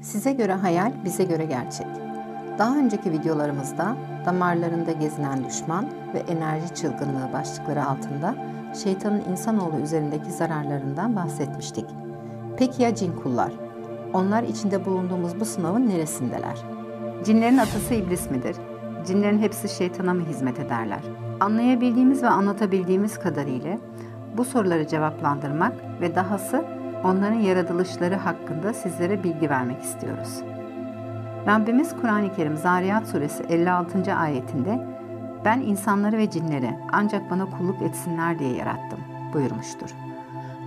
Size göre hayal, bize göre gerçek. Daha önceki videolarımızda damarlarında gezinen düşman ve enerji çılgınlığı başlıkları altında şeytanın insanoğlu üzerindeki zararlarından bahsetmiştik. Peki ya cin kullar? Onlar içinde bulunduğumuz bu sınavın neresindeler? Cinlerin atası iblis midir? Cinlerin hepsi şeytana mı hizmet ederler? Anlayabildiğimiz ve anlatabildiğimiz kadarıyla bu soruları cevaplandırmak ve dahası onların yaratılışları hakkında sizlere bilgi vermek istiyoruz. Rabbimiz Kur'an-ı Kerim Zariyat suresi 56. ayetinde ben insanları ve cinleri ancak bana kulluk etsinler diye yarattım buyurmuştur.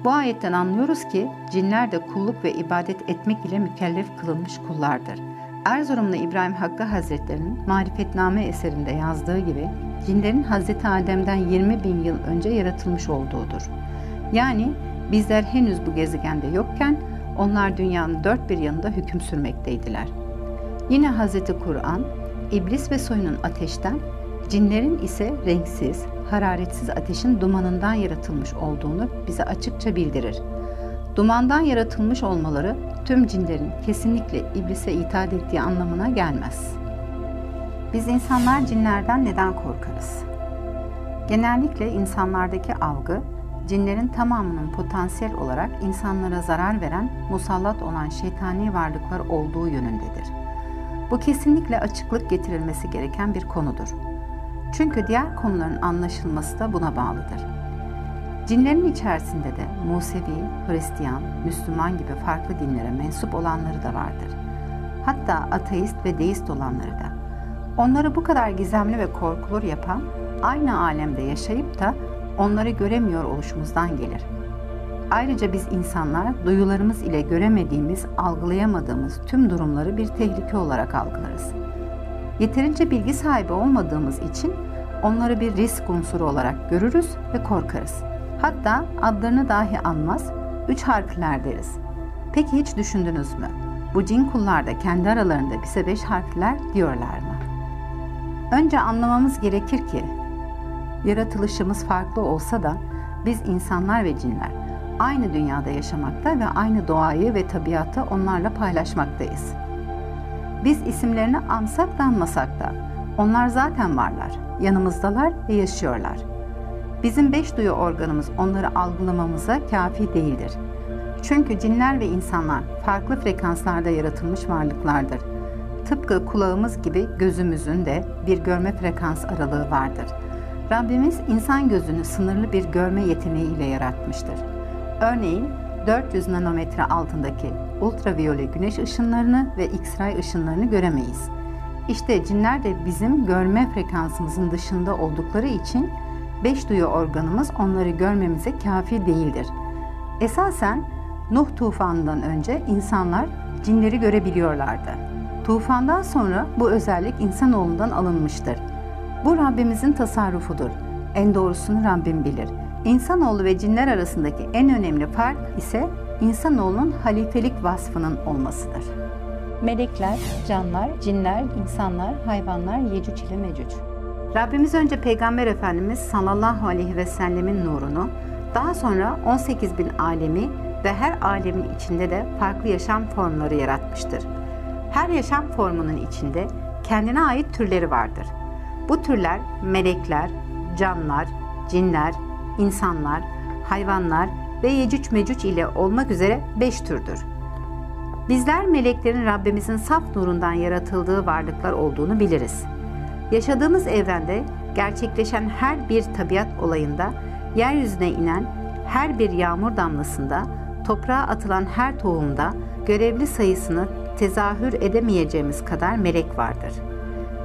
Bu ayetten anlıyoruz ki cinler de kulluk ve ibadet etmek ile mükellef kılınmış kullardır. Erzurumlu İbrahim Hakkı Hazretleri'nin Marifetname eserinde yazdığı gibi cinlerin Hz. Adem'den 20 bin yıl önce yaratılmış olduğudur. Yani bizler henüz bu gezegende yokken onlar dünyanın dört bir yanında hüküm sürmekteydiler. Yine Hz. Kur'an, iblis ve soyunun ateşten, cinlerin ise renksiz, hararetsiz ateşin dumanından yaratılmış olduğunu bize açıkça bildirir. Dumandan yaratılmış olmaları tüm cinlerin kesinlikle iblise itaat ettiği anlamına gelmez. Biz insanlar cinlerden neden korkarız? Genellikle insanlardaki algı, cinlerin tamamının potansiyel olarak insanlara zarar veren, musallat olan şeytani varlıklar olduğu yönündedir. Bu kesinlikle açıklık getirilmesi gereken bir konudur. Çünkü diğer konuların anlaşılması da buna bağlıdır. Cinlerin içerisinde de Musevi, Hristiyan, Müslüman gibi farklı dinlere mensup olanları da vardır. Hatta ateist ve deist olanları da. Onları bu kadar gizemli ve korkulur yapan, aynı alemde yaşayıp da onları göremiyor oluşumuzdan gelir. Ayrıca biz insanlar duyularımız ile göremediğimiz, algılayamadığımız tüm durumları bir tehlike olarak algılarız. Yeterince bilgi sahibi olmadığımız için onları bir risk unsuru olarak görürüz ve korkarız. Hatta adlarını dahi anmaz, üç harfler deriz. Peki hiç düşündünüz mü? Bu cin kullar da kendi aralarında bize beş harfler diyorlar mı? Önce anlamamız gerekir ki yaratılışımız farklı olsa da biz insanlar ve cinler aynı dünyada yaşamakta ve aynı doğayı ve tabiatı onlarla paylaşmaktayız. Biz isimlerini ansak da anmasak da onlar zaten varlar, yanımızdalar ve yaşıyorlar. Bizim beş duyu organımız onları algılamamıza kafi değildir. Çünkü cinler ve insanlar farklı frekanslarda yaratılmış varlıklardır. Tıpkı kulağımız gibi gözümüzün de bir görme frekans aralığı vardır. Rabbimiz insan gözünü sınırlı bir görme yeteneği ile yaratmıştır. Örneğin 400 nanometre altındaki ultraviyole güneş ışınlarını ve X-ray ışınlarını göremeyiz. İşte cinler de bizim görme frekansımızın dışında oldukları için beş duyu organımız onları görmemize kafi değildir. Esasen Nuh tufanından önce insanlar cinleri görebiliyorlardı. Tufandan sonra bu özellik insanoğlundan alınmıştır. Bu Rabbimizin tasarrufudur. En doğrusunu Rabbim bilir. İnsanoğlu ve cinler arasındaki en önemli fark ise insanoğlunun halifelik vasfının olmasıdır. Melekler, canlar, cinler, insanlar, hayvanlar, Yecüc ile Mecüc. Rabbimiz önce Peygamber Efendimiz sallallahu aleyhi ve sellemin nurunu, daha sonra 18 bin alemi ve her alemin içinde de farklı yaşam formları yaratmıştır. Her yaşam formunun içinde kendine ait türleri vardır. Bu türler melekler, canlar, cinler, insanlar, hayvanlar ve Yecüc Mecüc ile olmak üzere beş türdür. Bizler meleklerin Rabbimizin saf nurundan yaratıldığı varlıklar olduğunu biliriz. Yaşadığımız evrende gerçekleşen her bir tabiat olayında, yeryüzüne inen her bir yağmur damlasında, toprağa atılan her tohumda görevli sayısını tezahür edemeyeceğimiz kadar melek vardır.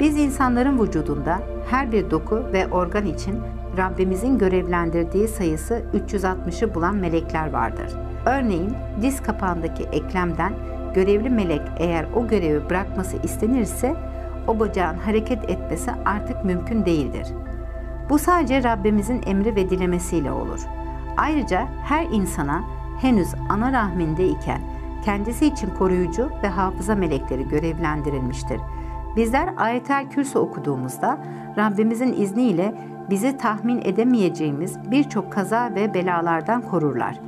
Biz insanların vücudunda her bir doku ve organ için Rabbimizin görevlendirdiği sayısı 360'ı bulan melekler vardır. Örneğin diz kapağındaki eklemden görevli melek eğer o görevi bırakması istenirse o bacağın hareket etmesi artık mümkün değildir. Bu sadece Rabbimizin emri ve dilemesiyle olur. Ayrıca her insana henüz ana rahmindeyken kendisi için koruyucu ve hafıza melekleri görevlendirilmiştir. Bizler ayetel kürsü okuduğumuzda Rabbimizin izniyle bizi tahmin edemeyeceğimiz birçok kaza ve belalardan korurlar.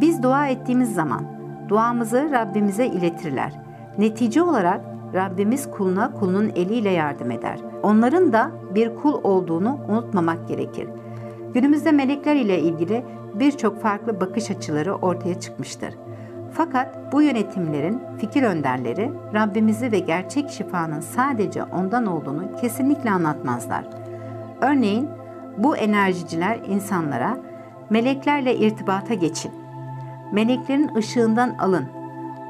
Biz dua ettiğimiz zaman Duamızı Rabbimize iletirler. Netice olarak Rabbimiz kuluna kulunun eliyle yardım eder. Onların da bir kul olduğunu unutmamak gerekir. Günümüzde melekler ile ilgili birçok farklı bakış açıları ortaya çıkmıştır. Fakat bu yönetimlerin fikir önderleri Rabbimizi ve gerçek şifanın sadece ondan olduğunu kesinlikle anlatmazlar. Örneğin bu enerjiciler insanlara meleklerle irtibata geçin. Meleklerin ışığından alın.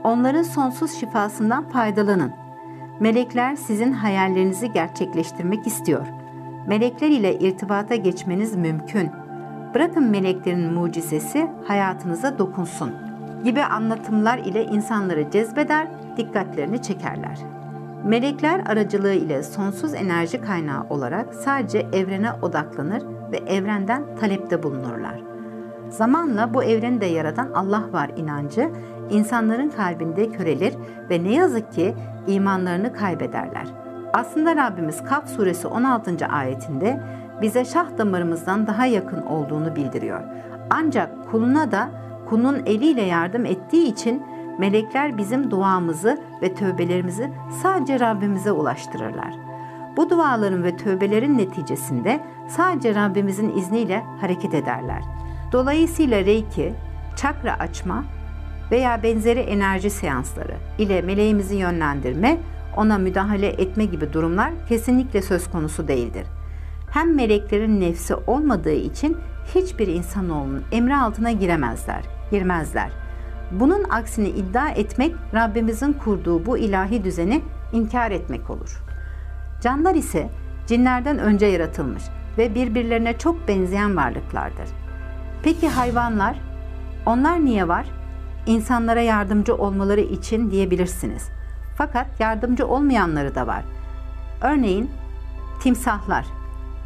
Onların sonsuz şifasından faydalanın. Melekler sizin hayallerinizi gerçekleştirmek istiyor. Melekler ile irtibata geçmeniz mümkün. Bırakın meleklerin mucizesi hayatınıza dokunsun gibi anlatımlar ile insanları cezbeder, dikkatlerini çekerler. Melekler aracılığı ile sonsuz enerji kaynağı olarak sadece evrene odaklanır ve evrenden talepte bulunurlar. Zamanla bu evreni de yaratan Allah var inancı insanların kalbinde körelir ve ne yazık ki imanlarını kaybederler. Aslında Rabbimiz Kaf suresi 16. ayetinde bize şah damarımızdan daha yakın olduğunu bildiriyor. Ancak kuluna da kulun eliyle yardım ettiği için melekler bizim duamızı ve tövbelerimizi sadece Rabbimize ulaştırırlar. Bu duaların ve tövbelerin neticesinde sadece Rabbimizin izniyle hareket ederler. Dolayısıyla Reiki, çakra açma veya benzeri enerji seansları ile meleğimizi yönlendirme, ona müdahale etme gibi durumlar kesinlikle söz konusu değildir. Hem meleklerin nefsi olmadığı için hiçbir insanoğlunun emri altına giremezler, girmezler. Bunun aksini iddia etmek Rabbimizin kurduğu bu ilahi düzeni inkar etmek olur. Canlar ise cinlerden önce yaratılmış ve birbirlerine çok benzeyen varlıklardır. Peki hayvanlar? Onlar niye var? İnsanlara yardımcı olmaları için diyebilirsiniz. Fakat yardımcı olmayanları da var. Örneğin timsahlar.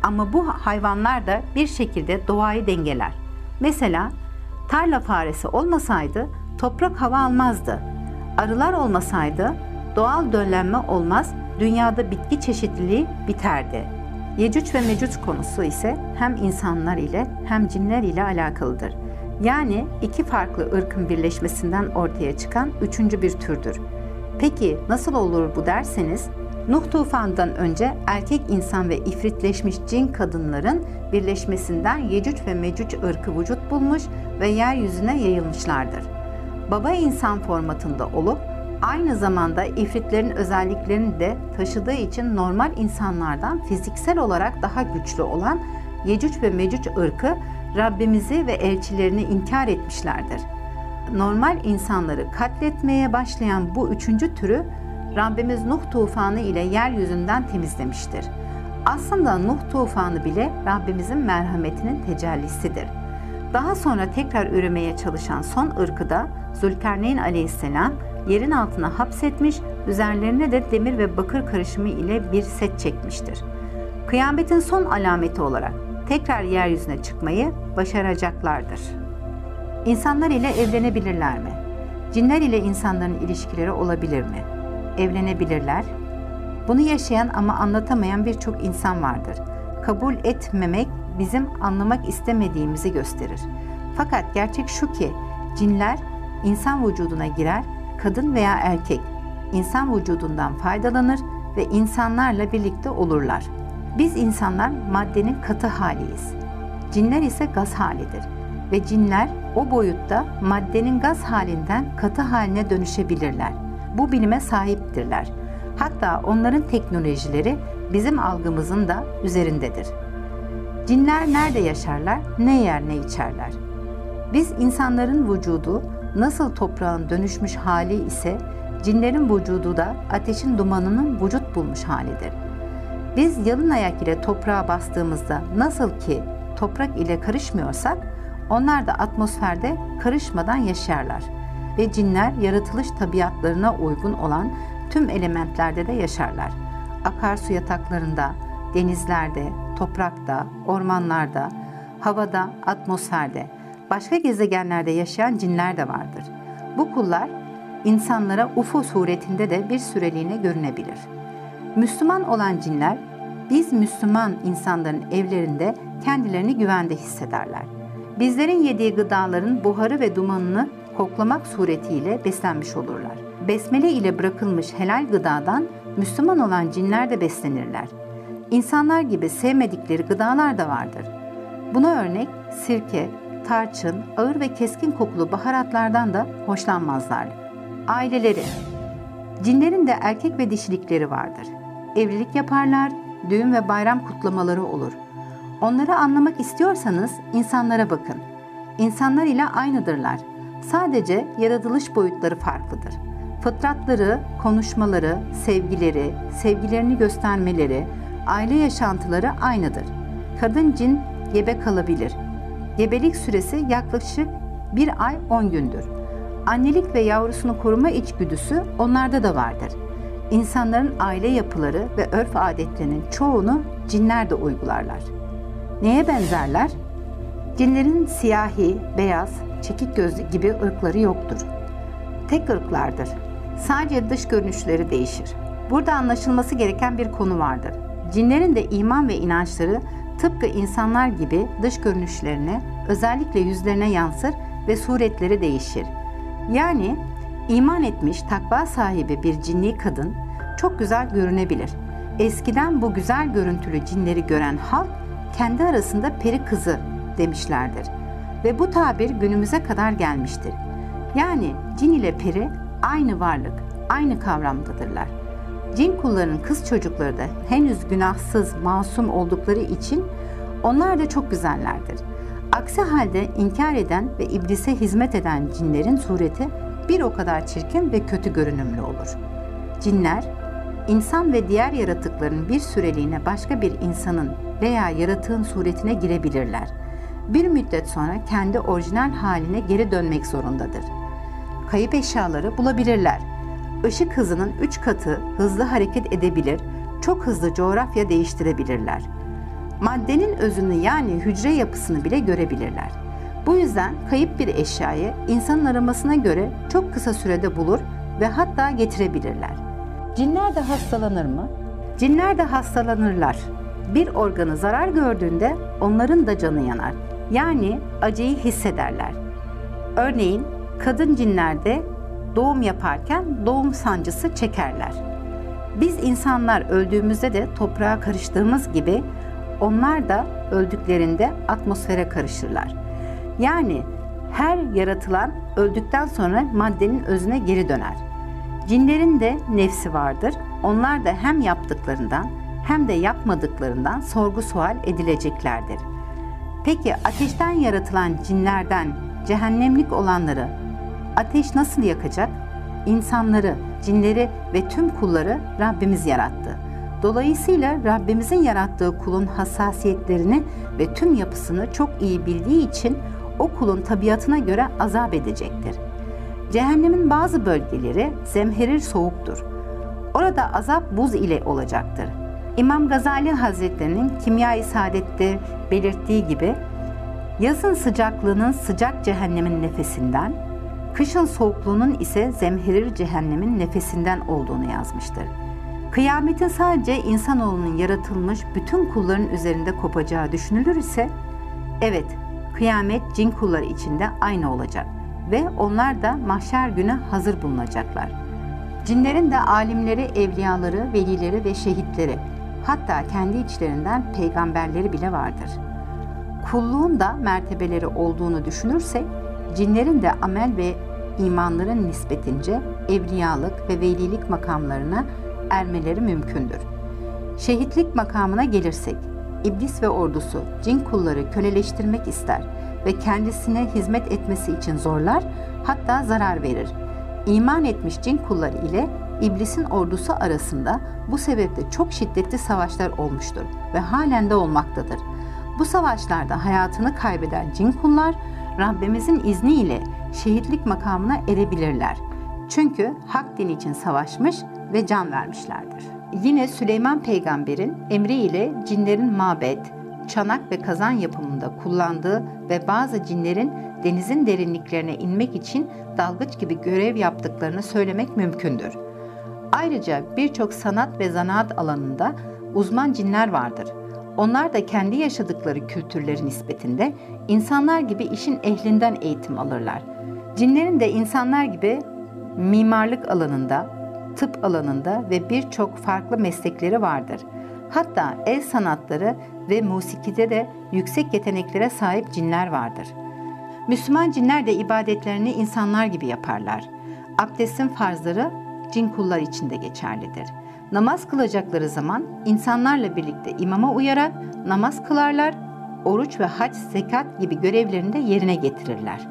Ama bu hayvanlar da bir şekilde doğayı dengeler. Mesela tarla faresi olmasaydı toprak hava almazdı. Arılar olmasaydı doğal döllenme olmaz, dünyada bitki çeşitliliği biterdi. Yecüc ve Mecüc konusu ise hem insanlar ile hem cinler ile alakalıdır. Yani iki farklı ırkın birleşmesinden ortaya çıkan üçüncü bir türdür. Peki nasıl olur bu derseniz, Nuh tufanından önce erkek insan ve ifritleşmiş cin kadınların birleşmesinden Yecüc ve Mecüc ırkı vücut bulmuş ve yeryüzüne yayılmışlardır. Baba insan formatında olup aynı zamanda ifritlerin özelliklerini de taşıdığı için normal insanlardan fiziksel olarak daha güçlü olan Yecüc ve Mecüc ırkı Rabbimizi ve elçilerini inkar etmişlerdir. Normal insanları katletmeye başlayan bu üçüncü türü Rabbimiz Nuh tufanı ile yeryüzünden temizlemiştir. Aslında Nuh tufanı bile Rabbimizin merhametinin tecellisidir. Daha sonra tekrar üremeye çalışan son ırkı da Zülkarneyn aleyhisselam yerin altına hapsetmiş, üzerlerine de demir ve bakır karışımı ile bir set çekmiştir. Kıyametin son alameti olarak tekrar yeryüzüne çıkmayı başaracaklardır. İnsanlar ile evlenebilirler mi? Cinler ile insanların ilişkileri olabilir mi? Evlenebilirler. Bunu yaşayan ama anlatamayan birçok insan vardır. Kabul etmemek bizim anlamak istemediğimizi gösterir. Fakat gerçek şu ki cinler insan vücuduna girer, kadın veya erkek insan vücudundan faydalanır ve insanlarla birlikte olurlar. Biz insanlar maddenin katı haliyiz. Cinler ise gaz halidir ve cinler o boyutta maddenin gaz halinden katı haline dönüşebilirler. Bu bilime sahiptirler. Hatta onların teknolojileri bizim algımızın da üzerindedir. Cinler nerede yaşarlar, ne yer ne içerler? Biz insanların vücudu nasıl toprağın dönüşmüş hali ise cinlerin vücudu da ateşin dumanının vücut bulmuş halidir. Biz yalın ayak ile toprağa bastığımızda nasıl ki toprak ile karışmıyorsak onlar da atmosferde karışmadan yaşarlar ve cinler yaratılış tabiatlarına uygun olan tüm elementlerde de yaşarlar. Akarsu yataklarında, denizlerde, toprakta, ormanlarda, havada, atmosferde, başka gezegenlerde yaşayan cinler de vardır. Bu kullar insanlara UFO suretinde de bir süreliğine görünebilir. Müslüman olan cinler biz Müslüman insanların evlerinde kendilerini güvende hissederler. Bizlerin yediği gıdaların buharı ve dumanını koklamak suretiyle beslenmiş olurlar. Besmele ile bırakılmış helal gıdadan Müslüman olan cinler de beslenirler. İnsanlar gibi sevmedikleri gıdalar da vardır. Buna örnek sirke, tarçın, ağır ve keskin kokulu baharatlardan da hoşlanmazlar. Aileleri Cinlerin de erkek ve dişilikleri vardır. Evlilik yaparlar, düğün ve bayram kutlamaları olur. Onları anlamak istiyorsanız insanlara bakın. İnsanlar ile aynıdırlar. Sadece yaratılış boyutları farklıdır. Fıtratları, konuşmaları, sevgileri, sevgilerini göstermeleri, aile yaşantıları aynıdır. Kadın cin gebe kalabilir. Gebelik süresi yaklaşık bir ay 10 gündür. Annelik ve yavrusunu koruma içgüdüsü onlarda da vardır. İnsanların aile yapıları ve örf adetlerinin çoğunu cinler de uygularlar. Neye benzerler? Cinlerin siyahi, beyaz, çekik gözlü gibi ırkları yoktur. Tek ırklardır. Sadece dış görünüşleri değişir. Burada anlaşılması gereken bir konu vardır. Cinlerin de iman ve inançları tıpkı insanlar gibi dış görünüşlerine, özellikle yüzlerine yansır ve suretleri değişir. Yani iman etmiş takva sahibi bir cinli kadın çok güzel görünebilir. Eskiden bu güzel görüntülü cinleri gören halk kendi arasında peri kızı demişlerdir. Ve bu tabir günümüze kadar gelmiştir. Yani cin ile peri aynı varlık, aynı kavramdadırlar. Cin kullarının kız çocukları da henüz günahsız, masum oldukları için onlar da çok güzellerdir. Aksi halde inkar eden ve iblise hizmet eden cinlerin sureti bir o kadar çirkin ve kötü görünümlü olur. Cinler, insan ve diğer yaratıkların bir süreliğine başka bir insanın veya yaratığın suretine girebilirler. Bir müddet sonra kendi orijinal haline geri dönmek zorundadır. Kayıp eşyaları bulabilirler. Işık hızının 3 katı hızlı hareket edebilir, çok hızlı coğrafya değiştirebilirler. Maddenin özünü yani hücre yapısını bile görebilirler. Bu yüzden kayıp bir eşyayı insanın aramasına göre çok kısa sürede bulur ve hatta getirebilirler. Cinler de hastalanır mı? Cinler de hastalanırlar. Bir organı zarar gördüğünde onların da canı yanar. Yani acıyı hissederler. Örneğin kadın cinlerde doğum yaparken doğum sancısı çekerler. Biz insanlar öldüğümüzde de toprağa karıştığımız gibi onlar da öldüklerinde atmosfere karışırlar. Yani her yaratılan öldükten sonra maddenin özüne geri döner. Cinlerin de nefsi vardır. Onlar da hem yaptıklarından hem de yapmadıklarından sorgu sual edileceklerdir. Peki ateşten yaratılan cinlerden cehennemlik olanları ateş nasıl yakacak? İnsanları, cinleri ve tüm kulları Rabbimiz yarattı. Dolayısıyla Rabbimizin yarattığı kulun hassasiyetlerini ve tüm yapısını çok iyi bildiği için o kulun tabiatına göre azap edecektir. Cehennemin bazı bölgeleri zemherir soğuktur. Orada azap buz ile olacaktır. İmam Gazali Hazretleri'nin Kimya-i Saadet'te belirttiği gibi yazın sıcaklığının sıcak cehennemin nefesinden, kışın soğukluğunun ise zemherir cehennemin nefesinden olduğunu yazmıştır. Kıyametin sadece insanoğlunun yaratılmış bütün kulların üzerinde kopacağı düşünülür ise, evet kıyamet cin kulları içinde aynı olacak ve onlar da mahşer günü hazır bulunacaklar. Cinlerin de alimleri, evliyaları, velileri ve şehitleri, hatta kendi içlerinden peygamberleri bile vardır. Kulluğun da mertebeleri olduğunu düşünürsek, cinlerin de amel ve imanların nispetince evliyalık ve velilik makamlarına ermeleri mümkündür. Şehitlik makamına gelirsek, iblis ve ordusu cin kulları köleleştirmek ister ve kendisine hizmet etmesi için zorlar, hatta zarar verir. İman etmiş cin kulları ile iblisin ordusu arasında bu sebeple çok şiddetli savaşlar olmuştur ve halen de olmaktadır. Bu savaşlarda hayatını kaybeden cin kullar Rabbimizin izniyle şehitlik makamına erebilirler. Çünkü hak din için savaşmış ve can vermişlerdir. Yine Süleyman peygamberin emriyle cinlerin mabet, çanak ve kazan yapımında kullandığı ve bazı cinlerin denizin derinliklerine inmek için dalgıç gibi görev yaptıklarını söylemek mümkündür. Ayrıca birçok sanat ve zanaat alanında uzman cinler vardır. Onlar da kendi yaşadıkları kültürleri nispetinde insanlar gibi işin ehlinden eğitim alırlar. Cinlerin de insanlar gibi mimarlık alanında, tıp alanında ve birçok farklı meslekleri vardır. Hatta el sanatları ve musikide de yüksek yeteneklere sahip cinler vardır. Müslüman cinler de ibadetlerini insanlar gibi yaparlar. Abdestin farzları cin kullar için de geçerlidir. Namaz kılacakları zaman insanlarla birlikte imama uyarak namaz kılarlar, oruç ve hac, zekat gibi görevlerini de yerine getirirler.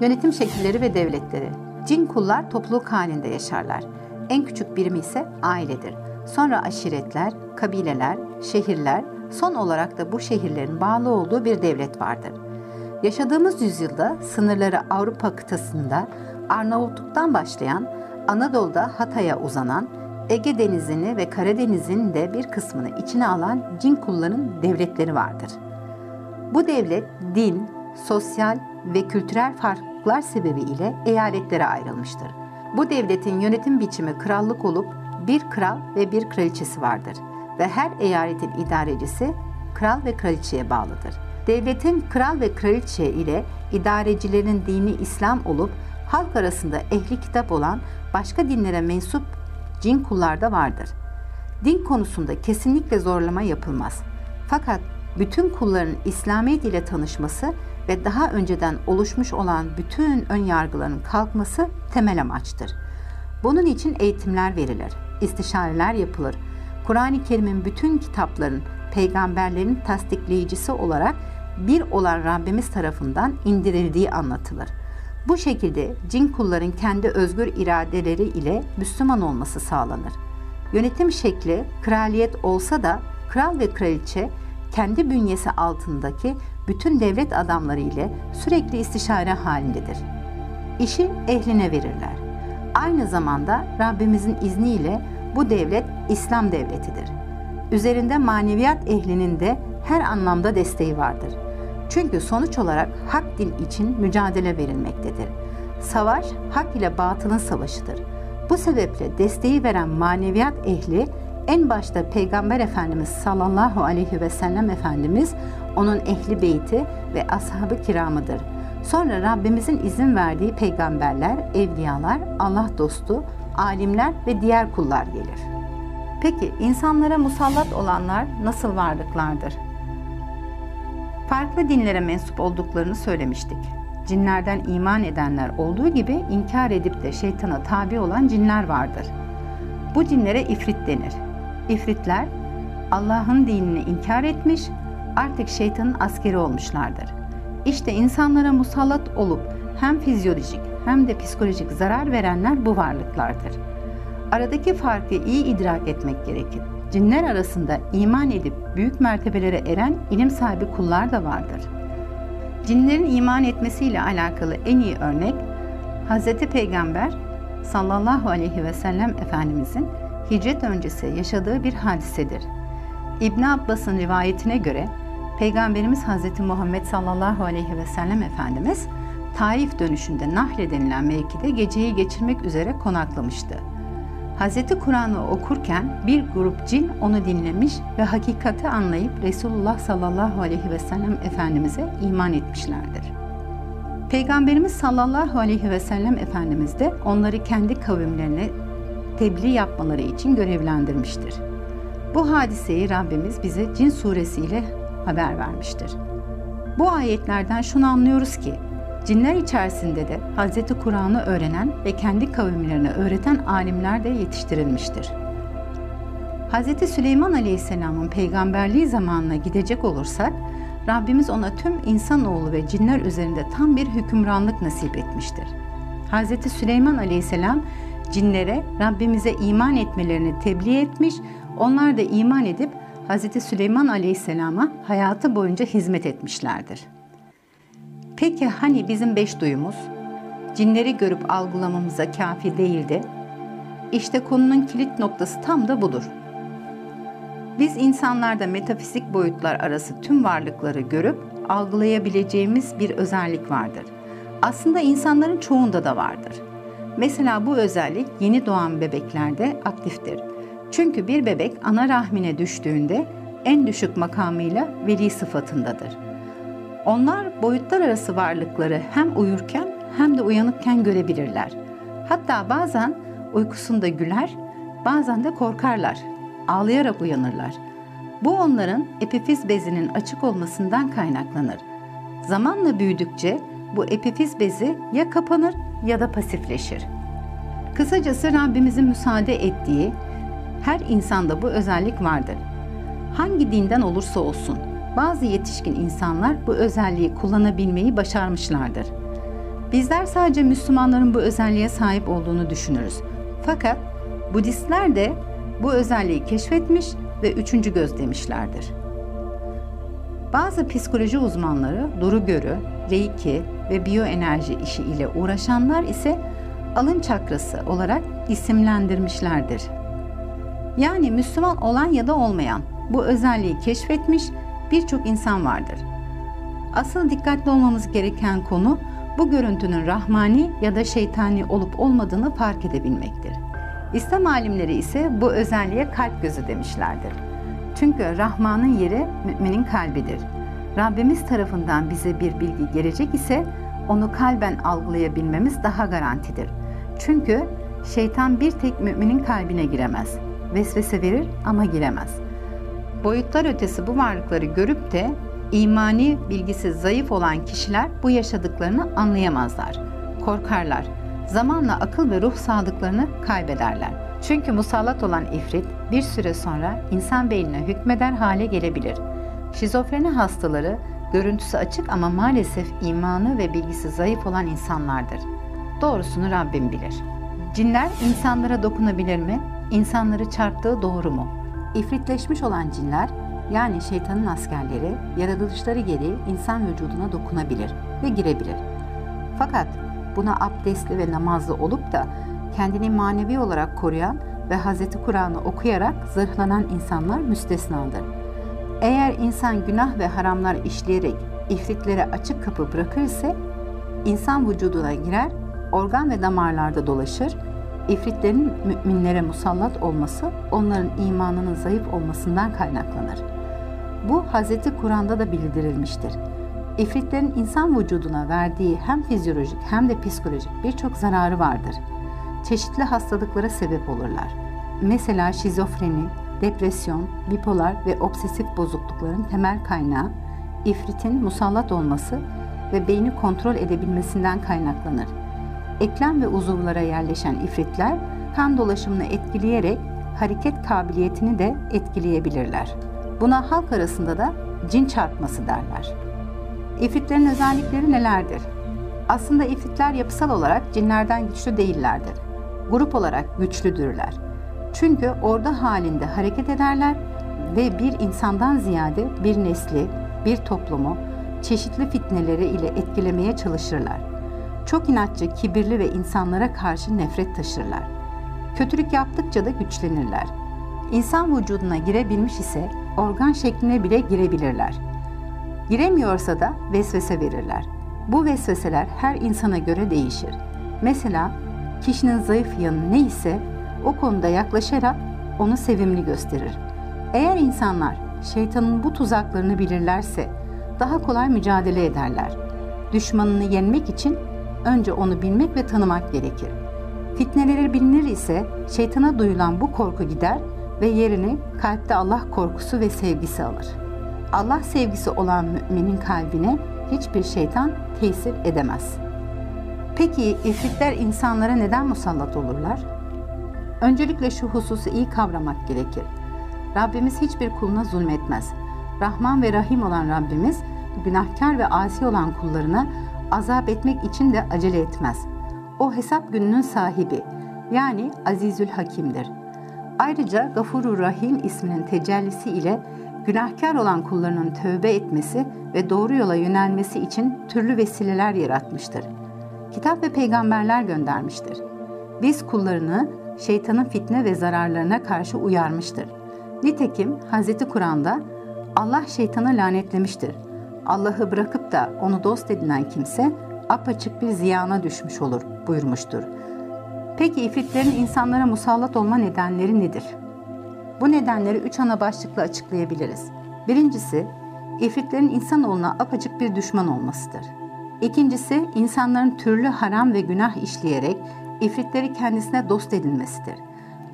Yönetim şekilleri ve devletleri Cin kullar topluluk halinde yaşarlar. En küçük birimi ise ailedir. Sonra aşiretler, kabileler, şehirler, son olarak da bu şehirlerin bağlı olduğu bir devlet vardır. Yaşadığımız yüzyılda sınırları Avrupa kıtasında Arnavutluk'tan başlayan, Anadolu'da Hatay'a uzanan, Ege Denizi'ni ve Karadeniz'in de bir kısmını içine alan cin kulların devletleri vardır. Bu devlet din, sosyal ve kültürel farklılıklar sebebiyle eyaletlere ayrılmıştır. Bu devletin yönetim biçimi krallık olup bir kral ve bir kraliçesi vardır ve her eyaletin idarecisi kral ve kraliçeye bağlıdır. Devletin kral ve kraliçe ile idarecilerin dini İslam olup halk arasında ehli kitap olan başka dinlere mensup cin kullarda vardır. Din konusunda kesinlikle zorlama yapılmaz. Fakat bütün kulların İslamiyet ile tanışması ve daha önceden oluşmuş olan bütün ön yargıların kalkması temel amaçtır. Bunun için eğitimler verilir, istişareler yapılır. Kur'an-ı Kerim'in bütün kitapların, peygamberlerin tasdikleyicisi olarak bir olan Rabbimiz tarafından indirildiği anlatılır. Bu şekilde cin kulların kendi özgür iradeleri ile Müslüman olması sağlanır. Yönetim şekli kraliyet olsa da kral ve kraliçe kendi bünyesi altındaki bütün devlet adamları ile sürekli istişare halindedir. İşi ehline verirler. Aynı zamanda Rabbimizin izniyle bu devlet İslam devletidir. Üzerinde maneviyat ehlinin de her anlamda desteği vardır. Çünkü sonuç olarak hak din için mücadele verilmektedir. Savaş hak ile batılın savaşıdır. Bu sebeple desteği veren maneviyat ehli en başta Peygamber Efendimiz sallallahu aleyhi ve sellem Efendimiz, onun ehli beyti ve ashabı kiramıdır. Sonra Rabbimizin izin verdiği peygamberler, evliyalar, Allah dostu, alimler ve diğer kullar gelir. Peki insanlara musallat olanlar nasıl varlıklardır? Farklı dinlere mensup olduklarını söylemiştik. Cinlerden iman edenler olduğu gibi inkar edip de şeytana tabi olan cinler vardır. Bu cinlere ifrit denir. İfritler Allah'ın dinini inkar etmiş, artık şeytanın askeri olmuşlardır. İşte insanlara musallat olup hem fizyolojik hem de psikolojik zarar verenler bu varlıklardır. Aradaki farkı iyi idrak etmek gerekir. Cinler arasında iman edip büyük mertebelere eren ilim sahibi kullar da vardır. Cinlerin iman etmesiyle alakalı en iyi örnek Hz. Peygamber sallallahu aleyhi ve sellem Efendimizin hicret öncesi yaşadığı bir hadisedir. İbn Abbas'ın rivayetine göre Peygamberimiz Hz. Muhammed sallallahu aleyhi ve sellem Efendimiz Taif dönüşünde Nahle denilen mevkide geceyi geçirmek üzere konaklamıştı. Hz. Kur'an'ı okurken bir grup cin onu dinlemiş ve hakikati anlayıp Resulullah sallallahu aleyhi ve sellem Efendimiz'e iman etmişlerdir. Peygamberimiz sallallahu aleyhi ve sellem Efendimiz de onları kendi kavimlerine tebliğ yapmaları için görevlendirmiştir. Bu hadiseyi Rabbimiz bize Cin suresiyle haber vermiştir. Bu ayetlerden şunu anlıyoruz ki Cinler içerisinde de Hz. Kur'an'ı öğrenen ve kendi kavimlerine öğreten alimler de yetiştirilmiştir. Hz. Süleyman Aleyhisselam'ın peygamberliği zamanına gidecek olursak, Rabbimiz ona tüm insanoğlu ve cinler üzerinde tam bir hükümranlık nasip etmiştir. Hz. Süleyman Aleyhisselam cinlere Rabbimize iman etmelerini tebliğ etmiş, onlar da iman edip Hz. Süleyman Aleyhisselam'a hayatı boyunca hizmet etmişlerdir. Peki hani bizim beş duyumuz? Cinleri görüp algılamamıza kafi değildi. İşte konunun kilit noktası tam da budur. Biz insanlarda metafizik boyutlar arası tüm varlıkları görüp algılayabileceğimiz bir özellik vardır. Aslında insanların çoğunda da vardır. Mesela bu özellik yeni doğan bebeklerde aktiftir. Çünkü bir bebek ana rahmine düştüğünde en düşük makamıyla veli sıfatındadır. Onlar boyutlar arası varlıkları hem uyurken hem de uyanıkken görebilirler. Hatta bazen uykusunda güler, bazen de korkarlar. Ağlayarak uyanırlar. Bu onların epifiz bezinin açık olmasından kaynaklanır. Zamanla büyüdükçe bu epifiz bezi ya kapanır ya da pasifleşir. Kısacası Rabbimizin müsaade ettiği her insanda bu özellik vardır. Hangi dinden olursa olsun bazı yetişkin insanlar bu özelliği kullanabilmeyi başarmışlardır. Bizler sadece Müslümanların bu özelliğe sahip olduğunu düşünürüz. Fakat Budistler de bu özelliği keşfetmiş ve üçüncü göz demişlerdir. Bazı psikoloji uzmanları duru görü, reiki ve biyoenerji işi ile uğraşanlar ise alın çakrası olarak isimlendirmişlerdir. Yani Müslüman olan ya da olmayan bu özelliği keşfetmiş birçok insan vardır. Asıl dikkatli olmamız gereken konu bu görüntünün rahmani ya da şeytani olup olmadığını fark edebilmektir. İslam alimleri ise bu özelliğe kalp gözü demişlerdir. Çünkü Rahman'ın yeri müminin kalbidir. Rabbimiz tarafından bize bir bilgi gelecek ise onu kalben algılayabilmemiz daha garantidir. Çünkü şeytan bir tek müminin kalbine giremez. Vesvese verir ama giremez. Boyutlar ötesi bu varlıkları görüp de imani bilgisi zayıf olan kişiler bu yaşadıklarını anlayamazlar. Korkarlar. Zamanla akıl ve ruh sağlıklarını kaybederler. Çünkü musallat olan ifrit bir süre sonra insan beynine hükmeder hale gelebilir. Şizofreni hastaları görüntüsü açık ama maalesef imanı ve bilgisi zayıf olan insanlardır. Doğrusunu Rabbim bilir. Cinler insanlara dokunabilir mi? İnsanları çarptığı doğru mu? İfritleşmiş olan cinler yani şeytanın askerleri yaratılışları gereği insan vücuduna dokunabilir ve girebilir. Fakat buna abdestli ve namazlı olup da kendini manevi olarak koruyan ve Hz. Kur'an'ı okuyarak zırhlanan insanlar müstesnadır. Eğer insan günah ve haramlar işleyerek ifritlere açık kapı bırakırsa insan vücuduna girer, organ ve damarlarda dolaşır, ifritlerin müminlere musallat olması onların imanının zayıf olmasından kaynaklanır. Bu Hz. Kur'an'da da bildirilmiştir. İfritlerin insan vücuduna verdiği hem fizyolojik hem de psikolojik birçok zararı vardır. Çeşitli hastalıklara sebep olurlar. Mesela şizofreni, depresyon, bipolar ve obsesif bozuklukların temel kaynağı ifritin musallat olması ve beyni kontrol edebilmesinden kaynaklanır. Eklem ve uzuvlara yerleşen ifritler kan dolaşımını etkileyerek hareket kabiliyetini de etkileyebilirler. Buna halk arasında da cin çarpması derler. İfritlerin özellikleri nelerdir? Aslında ifritler yapısal olarak cinlerden güçlü değillerdir. Grup olarak güçlüdürler. Çünkü orada halinde hareket ederler ve bir insandan ziyade bir nesli, bir toplumu çeşitli fitneleri ile etkilemeye çalışırlar. Çok inatçı, kibirli ve insanlara karşı nefret taşırlar. Kötülük yaptıkça da güçlenirler. İnsan vücuduna girebilmiş ise organ şekline bile girebilirler. Giremiyorsa da vesvese verirler. Bu vesveseler her insana göre değişir. Mesela kişinin zayıf yanı neyse o konuda yaklaşarak onu sevimli gösterir. Eğer insanlar şeytanın bu tuzaklarını bilirlerse daha kolay mücadele ederler. Düşmanını yenmek için önce onu bilmek ve tanımak gerekir. Fitneleri bilinir ise şeytana duyulan bu korku gider ve yerini kalpte Allah korkusu ve sevgisi alır. Allah sevgisi olan müminin kalbine hiçbir şeytan tesir edemez. Peki ifritler insanlara neden musallat olurlar? Öncelikle şu hususu iyi kavramak gerekir. Rabbimiz hiçbir kuluna zulmetmez. Rahman ve Rahim olan Rabbimiz günahkar ve asi olan kullarına azap etmek için de acele etmez. O hesap gününün sahibi yani Azizül Hakim'dir. Ayrıca Gafurur Rahim isminin tecellisi ile günahkar olan kullarının tövbe etmesi ve doğru yola yönelmesi için türlü vesileler yaratmıştır. Kitap ve peygamberler göndermiştir. Biz kullarını şeytanın fitne ve zararlarına karşı uyarmıştır. Nitekim Hz. Kur'an'da Allah şeytanı lanetlemiştir. Allah'ı bırakıp da onu dost edinen kimse apaçık bir ziyana düşmüş olur buyurmuştur. Peki ifritlerin insanlara musallat olma nedenleri nedir? Bu nedenleri üç ana başlıkla açıklayabiliriz. Birincisi, ifritlerin insanoğluna apaçık bir düşman olmasıdır. İkincisi insanların türlü haram ve günah işleyerek ifritleri kendisine dost edinmesidir.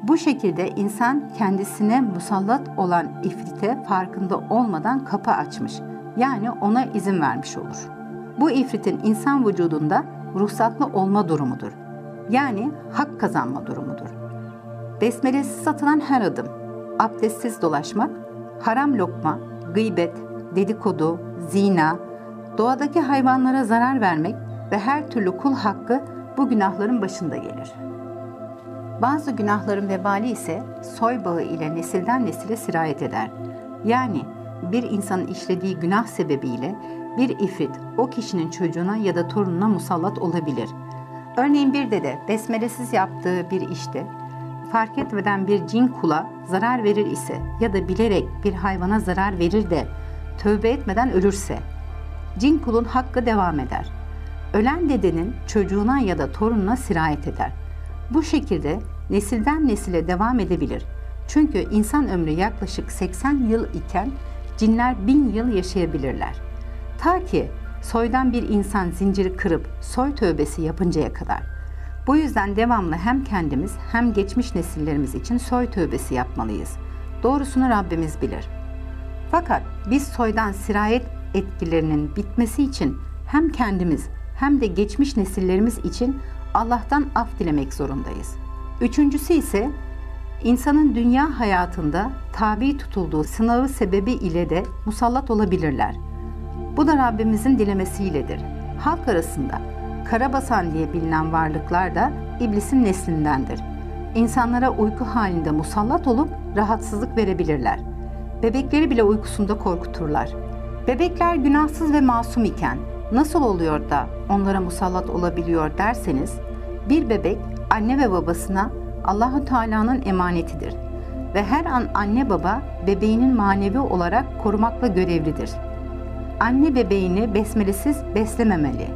Bu şekilde insan kendisine musallat olan ifrite farkında olmadan kapı açmış. Yani ona izin vermiş olur. Bu ifritin insan vücudunda ruhsatlı olma durumudur. Yani hak kazanma durumudur. Besmelesiz satılan her adım, abdestsiz dolaşmak, haram lokma, gıybet, dedikodu, zina, doğadaki hayvanlara zarar vermek ve her türlü kul hakkı bu günahların başında gelir. Bazı günahların vebali ise soy bağı ile nesilden nesile sirayet eder. Yani bir insanın işlediği günah sebebiyle bir ifrit o kişinin çocuğuna ya da torununa musallat olabilir. Örneğin bir dede besmelesiz yaptığı bir işte fark etmeden bir cin kula zarar verir ise ya da bilerek bir hayvana zarar verir de tövbe etmeden ölürse cin kulun hakkı devam eder. Ölen dedenin çocuğuna ya da torununa sirayet eder. Bu şekilde nesilden nesile devam edebilir. Çünkü insan ömrü yaklaşık 80 yıl iken cinler bin yıl yaşayabilirler. Ta ki soydan bir insan zinciri kırıp soy tövbesi yapıncaya kadar. Bu yüzden devamlı hem kendimiz hem geçmiş nesillerimiz için soy tövbesi yapmalıyız. Doğrusunu Rabbimiz bilir. Fakat biz soydan sirayet etkilerinin bitmesi için hem kendimiz hem de geçmiş nesillerimiz için Allah'tan af dilemek zorundayız. Üçüncüsü ise insanın dünya hayatında tabi tutulduğu sınavı sebebi ile de musallat olabilirler. Bu da Rabbimizin dilemesiyledir. Halk arasında karabasan diye bilinen varlıklar da iblisin neslindendir. İnsanlara uyku halinde musallat olup rahatsızlık verebilirler. Bebekleri bile uykusunda korkuturlar. Bebekler günahsız ve masum iken nasıl oluyor da onlara musallat olabiliyor derseniz, bir bebek anne ve babasına Allahu Teala'nın emanetidir ve her an anne baba bebeğinin manevi olarak korumakla görevlidir. Anne bebeğini besmelesiz beslememeli.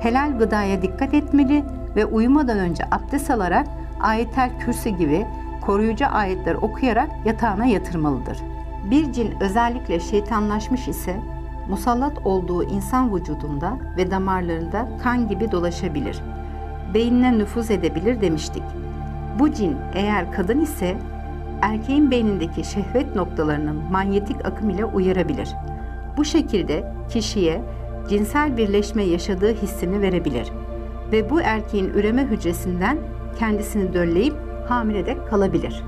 Helal gıdaya dikkat etmeli ve uyumadan önce abdest alarak ayetel kürsü gibi koruyucu ayetler okuyarak yatağına yatırmalıdır. Bir cin özellikle şeytanlaşmış ise musallat olduğu insan vücudunda ve damarlarında kan gibi dolaşabilir. Beynine nüfuz edebilir demiştik. Bu cin eğer kadın ise erkeğin beynindeki şehvet noktalarının manyetik akım ile uyarabilir. Bu şekilde kişiye cinsel birleşme yaşadığı hissini verebilir ve bu erkeğin üreme hücresinden kendisini dölleyip hamile de kalabilir.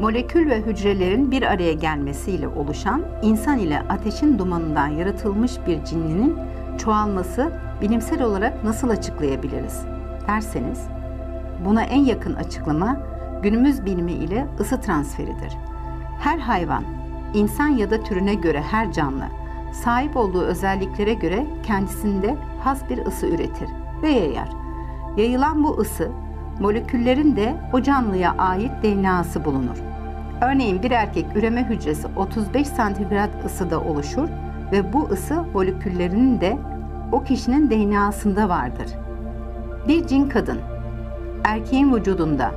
Molekül ve hücrelerin bir araya gelmesiyle oluşan insan ile ateşin dumanından yaratılmış bir cinlinin çoğalması bilimsel olarak nasıl açıklayabiliriz derseniz buna en yakın açıklama günümüz bilimi ile ısı transferidir. Her hayvan, insan ya da türüne göre her canlı sahip olduğu özelliklere göre kendisinde has bir ısı üretir ve yayar. Yayılan bu ısı moleküllerin de o canlıya ait DNA'sı bulunur. Örneğin bir erkek üreme hücresi 35 santigrat ısıda oluşur ve bu ısı moleküllerinin de o kişinin DNA'sında vardır. Bir cin kadın erkeğin vücudunda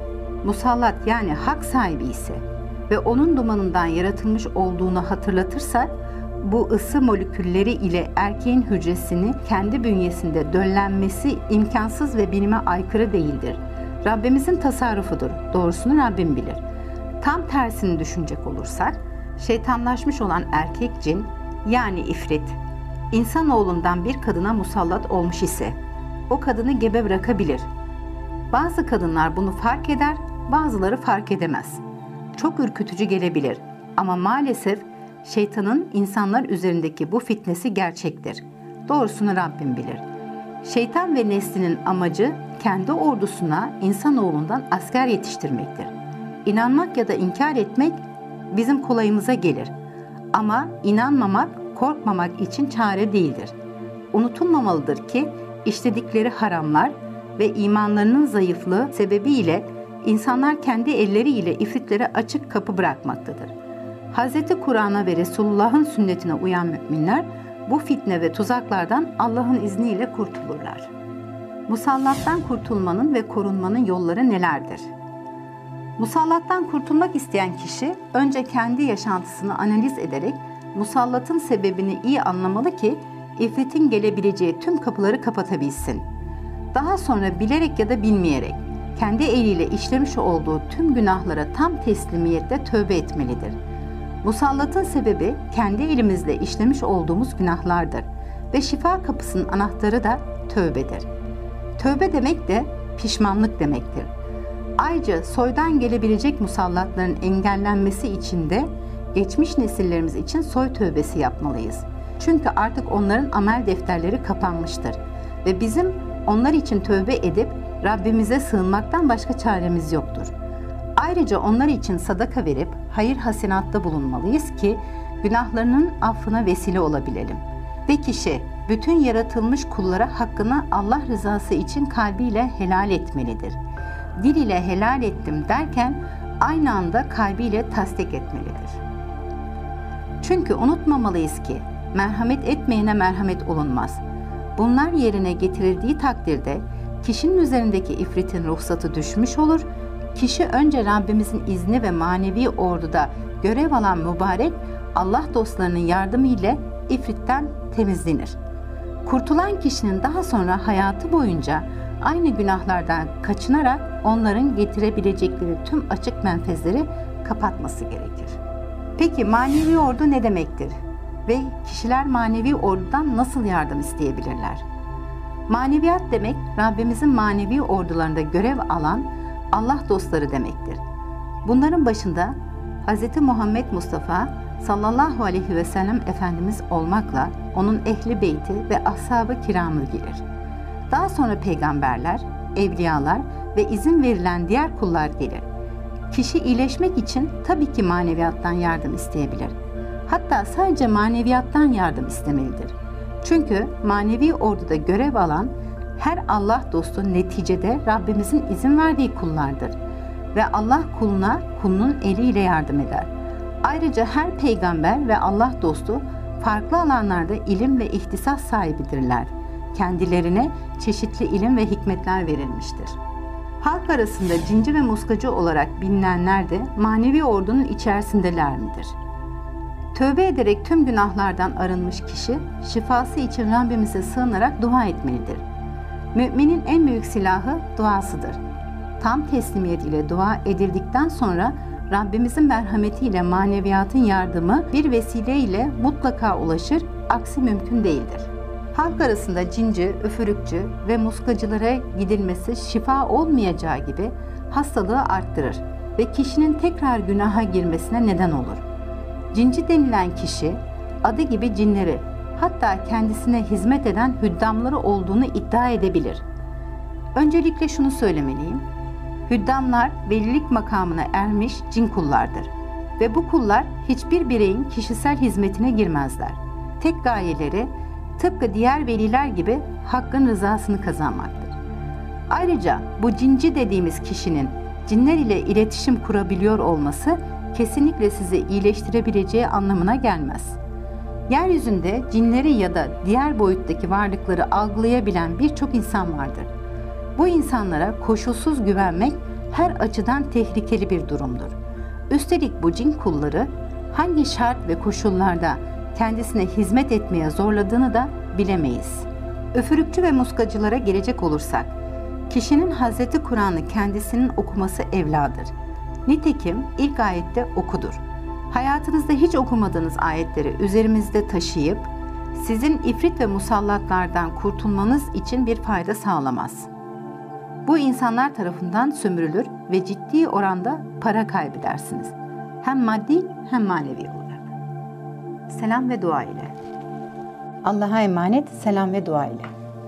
musallat yani hak sahibi ise ve onun dumanından yaratılmış olduğunu hatırlatırsa bu ısı molekülleri ile erkeğin hücresini kendi bünyesinde döllenmesi imkansız ve bilime aykırı değildir. Rabbimizin tasarrufudur. Doğrusunu Rabbim bilir. Tam tersini düşünecek olursak, şeytanlaşmış olan erkek cin yani ifrit, insanoğlundan bir kadına musallat olmuş ise o kadını gebe bırakabilir. Bazı kadınlar bunu fark eder, bazıları fark edemez. Çok ürkütücü gelebilir ama maalesef şeytanın insanlar üzerindeki bu fitnesi gerçektir. Doğrusunu Rabbim bilir. Şeytan ve neslinin amacı kendi ordusuna insanoğlundan asker yetiştirmektir. İnanmak ya da inkar etmek bizim kolayımıza gelir. Ama inanmamak, korkmamak için çare değildir. Unutulmamalıdır ki işledikleri haramlar ve imanlarının zayıflığı sebebiyle insanlar kendi elleriyle ifritlere açık kapı bırakmaktadır. Hz. Kur'an'a ve Resulullah'ın sünnetine uyan müminler bu fitne ve tuzaklardan Allah'ın izniyle kurtulurlar. Musallattan kurtulmanın ve korunmanın yolları nelerdir? Musallattan kurtulmak isteyen kişi önce kendi yaşantısını analiz ederek musallatın sebebini iyi anlamalı ki ifritin gelebileceği tüm kapıları kapatabilsin. Daha sonra bilerek ya da bilmeyerek kendi eliyle işlemiş olduğu tüm günahlara tam teslimiyetle tövbe etmelidir. Musallatın sebebi kendi elimizle işlemiş olduğumuz günahlardır ve şifa kapısının anahtarı da tövbedir. Tövbe demek de pişmanlık demektir. Ayrıca soydan gelebilecek musallatların engellenmesi için de geçmiş nesillerimiz için soy tövbesi yapmalıyız. Çünkü artık onların amel defterleri kapanmıştır ve bizim onlar için tövbe edip Rabbimize sığınmaktan başka çaremiz yoktur. Ayrıca onlar için sadaka verip hayır hasinatta bulunmalıyız ki günahlarının affına vesile olabilelim. Ve kişi bütün yaratılmış kullara hakkını Allah rızası için kalbiyle helal etmelidir. Dil ile helal ettim derken aynı anda kalbiyle tasdik etmelidir. Çünkü unutmamalıyız ki merhamet etmeyene merhamet olunmaz. Bunlar yerine getirildiği takdirde kişinin üzerindeki ifritin ruhsatı düşmüş olur. Kişi önce Rabbimizin izni ve manevi orduda görev alan mübarek Allah dostlarının yardımı ile ifritten temizlenir. Kurtulan kişinin daha sonra hayatı boyunca aynı günahlardan kaçınarak onların getirebilecekleri tüm açık menfezleri kapatması gerekir. Peki manevi ordu ne demektir? Ve kişiler manevi ordudan nasıl yardım isteyebilirler? Maneviyat demek Rabbimizin manevi ordularında görev alan Allah dostları demektir. Bunların başında Hz. Muhammed Mustafa sallallahu aleyhi ve sellem Efendimiz olmakla onun ehli beyti ve ashab-ı kiramı gelir. Daha sonra peygamberler, evliyalar ve izin verilen diğer kullar gelir. Kişi iyileşmek için tabii ki maneviyattan yardım isteyebilir. Hatta sadece maneviyattan yardım istemelidir. Çünkü manevi orduda görev alan her Allah dostu neticede Rabbimizin izin verdiği kullardır. Ve Allah kuluna kulunun eliyle yardım eder. Ayrıca her peygamber ve Allah dostu farklı alanlarda ilim ve ihtisas sahibidirler. Kendilerine çeşitli ilim ve hikmetler verilmiştir. Halk arasında cinci ve muskacı olarak bilinenler de manevi ordunun içerisindeler midir? Tövbe ederek tüm günahlardan arınmış kişi şifası için Rabbimize sığınarak dua etmelidir. Müminin en büyük silahı duasıdır. Tam teslimiyet ile dua edildikten sonra Rabbimizin merhametiyle maneviyatın yardımı bir vesile ile mutlaka ulaşır, aksi mümkün değildir. Halk arasında cinci, üfürükçü ve muskacılara gidilmesi şifa olmayacağı gibi hastalığı arttırır ve kişinin tekrar günaha girmesine neden olur. Cinci denilen kişi adı gibi cinleri hatta kendisine hizmet eden hüddamları olduğunu iddia edebilir. Öncelikle şunu söylemeliyim. Hüddamlar velilik makamına ermiş cin kullardır ve bu kullar hiçbir bireyin kişisel hizmetine girmezler. Tek gayeleri tıpkı diğer veliler gibi hakkın rızasını kazanmaktır. Ayrıca bu cinci dediğimiz kişinin cinler ile iletişim kurabiliyor olması kesinlikle sizi iyileştirebileceği anlamına gelmez. Yeryüzünde cinleri ya da diğer boyuttaki varlıkları algılayabilen birçok insan vardır. Bu insanlara koşulsuz güvenmek her açıdan tehlikeli bir durumdur. Üstelik bu cin kulları hangi şart ve koşullarda kendisine hizmet etmeye zorladığını da bilemeyiz. Öfürükçü ve muskacılara gelecek olursak, kişinin Hazreti Kur'an'ı kendisinin okuması evladır. Nitekim ilk ayette okudur. Hayatınızda hiç okumadığınız ayetleri üzerimizde taşıyıp sizin ifrit ve musallatlardan kurtulmanız için bir fayda sağlamaz. Bu insanlar tarafından sömürülür ve ciddi oranda para kaybedersiniz. Hem maddi hem manevi olarak. Selam ve dua ile. Allah'a emanet, selam ve dua ile.